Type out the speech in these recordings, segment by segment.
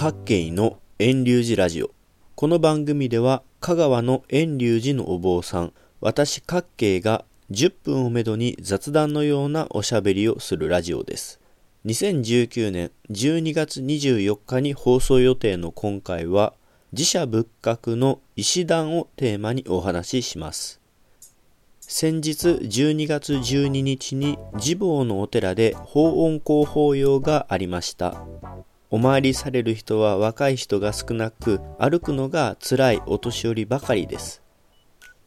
各慶の遠隆寺ラジオ。この番組では香川の遠隆寺のお坊さん私各慶が10分をめどに雑談のようなおしゃべりをするラジオです。2019年12月24日に放送予定の今回は自社仏閣の石段をテーマにお話しします。先日12月12日に自坊のお寺で法音公法要がありました。お参りされる人は若い人が少なく歩くのが辛いお年寄りばかりです。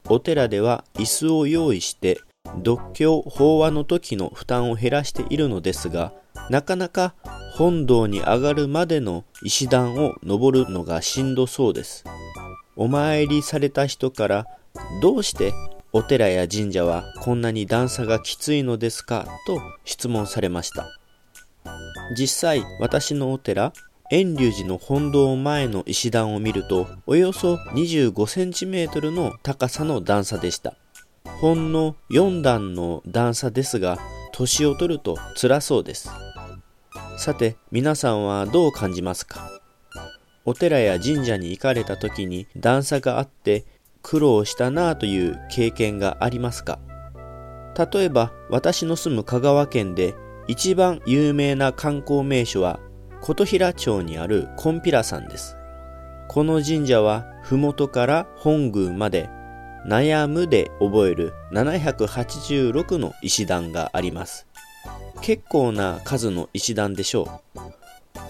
お寺では椅子を用意して独協法話の時の負担を減らしているのですがなかなか本堂に上がるまでの石段を登るのがしんどそうです。お参りされた人からどうしてお寺や神社はこんなに段差がきついのですか？と質問されました。実際私のお寺遠隆寺の本堂前の石段を見るとおよそ25センチメートルの高さの段差でした。ほんの4段の段差ですが年を取ると辛そうです。さて皆さんはどう感じますか？お寺や神社に行かれた時に段差があって苦労したなぁという経験がありますか？例えば私の住む香川県で一番有名な観光名所は琴平町にあるコンピラ山です。この神社は麓から本宮まで悩むで覚える786の石段があります。結構な数の石段でしょう。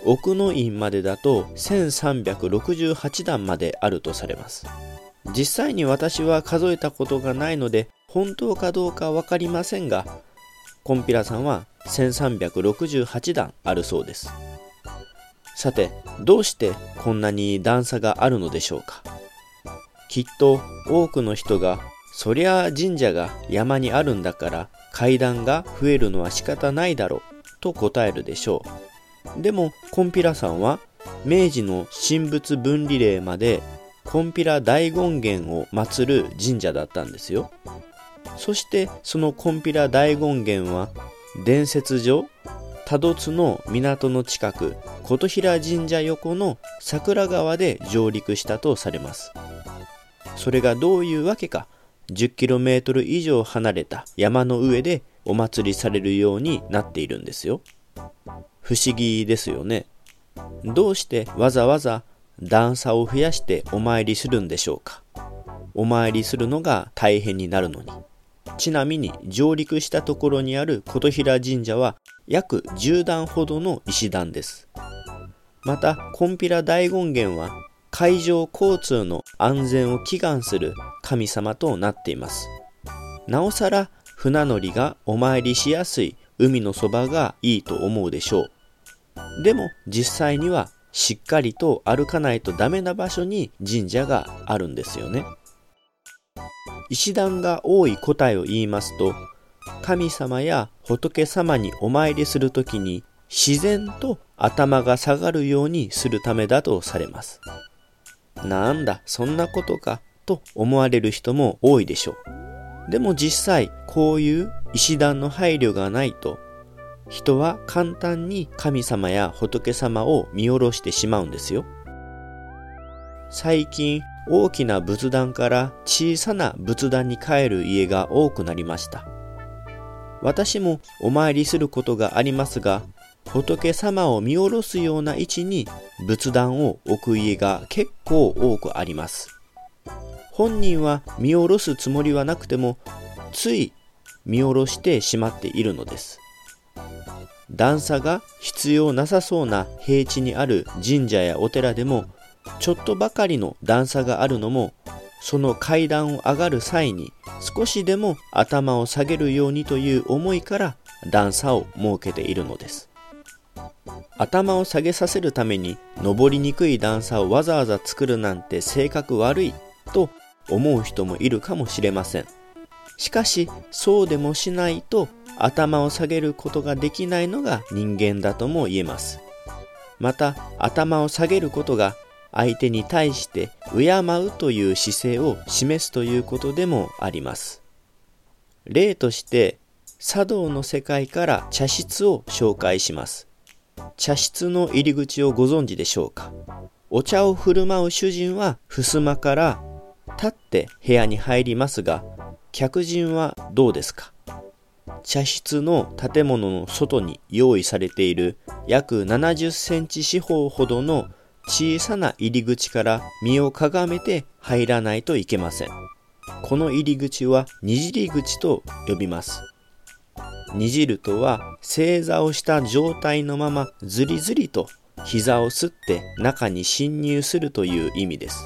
奥の院までだと1368段まであるとされます。実際に私は数えたことがないので本当かどうかわかりませんが、コンピラさんは1368段あるそうです。さて、どうしてこんなに段差があるのでしょうか？きっと多くの人が、そりゃ神社が山にあるんだから階段が増えるのは仕方ないだろうと答えるでしょう。でも、コンピラさんは明治の神仏分離令までコンピラ大権現を祀る神社だったんですよ。そしてそのコンピラ大権現は伝説上多度津の港の近く琴平神社横の桜川で上陸したとされます。それがどういうわけか。10km 以上離れた山の上でお祭りされるようになっているんですよ。不思議ですよね。どうしてわざわざ段差を増やしてお参りするんでしょうか。お参りするのが大変になるのに。ちなみに上陸したところにある琴平神社は約10段ほどの石段です。またコンピラ大権現は海上交通の安全を祈願する神様となっています。なおさら船乗りがお参りしやすい海のそばがいいと思うでしょう。でも実際にはしっかりと歩かないとダメな場所に神社があるんですよね。石段が多い答えを言いますと、神様や仏様にお参りするときに自然と頭が下がるようにするためだとされます。なんだ、そんなことか、と思われる人も多いでしょう。でも実際、こういう石段の配慮がないと人は簡単に神様や仏様を見下ろしてしまうんですよ。最近大きな仏壇から小さな仏壇に帰る家が多くなりました。私もお参りすることがありますが、仏様を見下ろすような位置に仏壇を置く家が結構多くあります。本人は見下ろすつもりはなくても、つい見下ろしてしまっているのです。段差が必要なさそうな平地にある神社やお寺でもちょっとばかりの段差があるのもその階段を上がる際に少しでも頭を下げるようにという思いから段差を設けているのです頭を下げさせるために登りにくい段差をわざわざ作るなんて性格悪いと思う人もいるかもしれませんしかしそうでもしないと頭を下げることができないのが人間だとも言えます。また頭を下げることが相手に対して敬うという姿勢を示すということでもあります。例として茶道の世界から茶室を紹介します。茶室の入り口をご存知でしょうか？お茶を振る舞う主人は襖から立って部屋に入りますが、客人はどうですか？茶室の建物の外に用意されている約70センチ四方ほどの小さな入り口から身をかがめて入らないといけません。この入り口はにじり口と呼びます。にじるとは正座をした状態のままずりずりと膝をすって中に侵入するという意味です。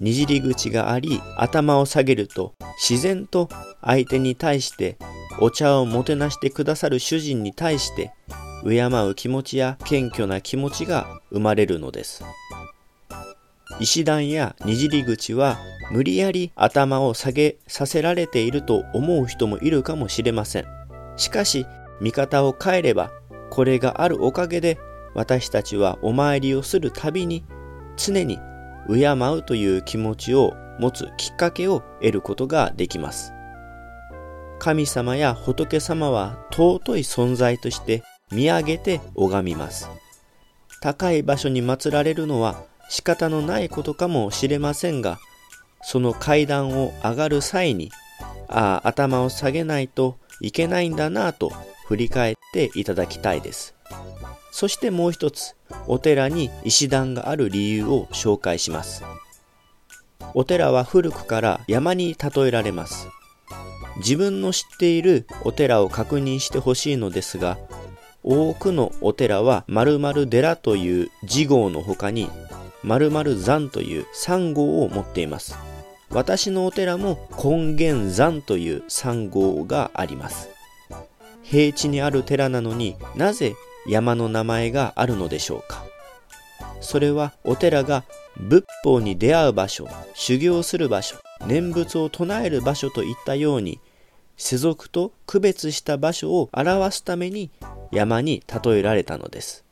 にじり口があり頭を下げると自然と相手に対してお茶をもてなしてくださる主人に対して敬う気持ちや謙虚な気持ちが生まれるのです。石段やにじり口は無理やり頭を下げさせられていると思う人もいるかもしれません。しかし、見方を変えれば、これがあるおかげで私たちはお参りをするたびに常に敬うという気持ちを持つきっかけを得ることができます。神様や仏様は尊い存在として見上げて拝みます。高い場所に祀られるのは仕方のないことかもしれませんが、その階段を上がる際に、ああ、頭を下げないといけないんだなぁと振り返っていただきたいです。そしてもう一つ、お寺に石段がある理由を紹介します。お寺は古くから山に例えられます。自分の知っているお寺を確認してほしいのですが、多くのお寺は〇〇寺という字号の他に〇〇山という3号を持っています。私のお寺も根源山という3号があります。平地にある寺なのになぜ山の名前があるのでしょうかそれはお寺が仏法に出会う場所、修行する場所、念仏を唱える場所といったように世俗と区別した場所を表すために山に例えられたのです。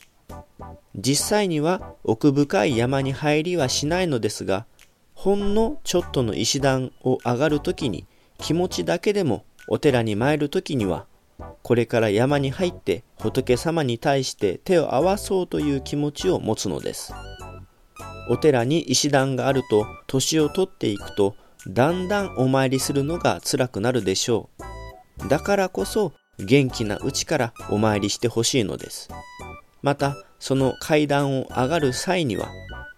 実際には奥深い山に入りはしないのですが、ほんのちょっとの石段を上がるときに気持ちだけでもお寺に参るときには、これから山に入って仏様に対して手を合わそうという気持ちを持つのです。お寺に石段があると年を取っていくとだんだんお参りするのが辛くなるでしょう。だからこそ元気なうちからお参りしてほしいのです。また、その階段を上がる際には、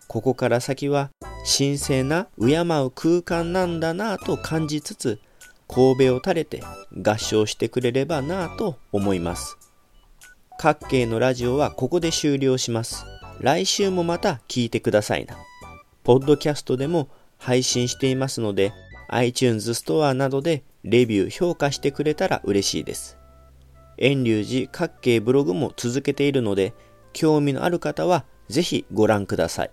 ここから先は神聖な敬う空間なんだなぁと感じつつ、神戸を垂れて合唱してくれればなぁと思います。各系のラジオはここで終了します。来週もまた聞いてくださいな。ポッドキャストでも配信していますので、iTunes ストアなどでレビュー評価してくれたら嬉しいです。遠隆寺各系ブログも続けているので、興味のある方はぜひご覧ください。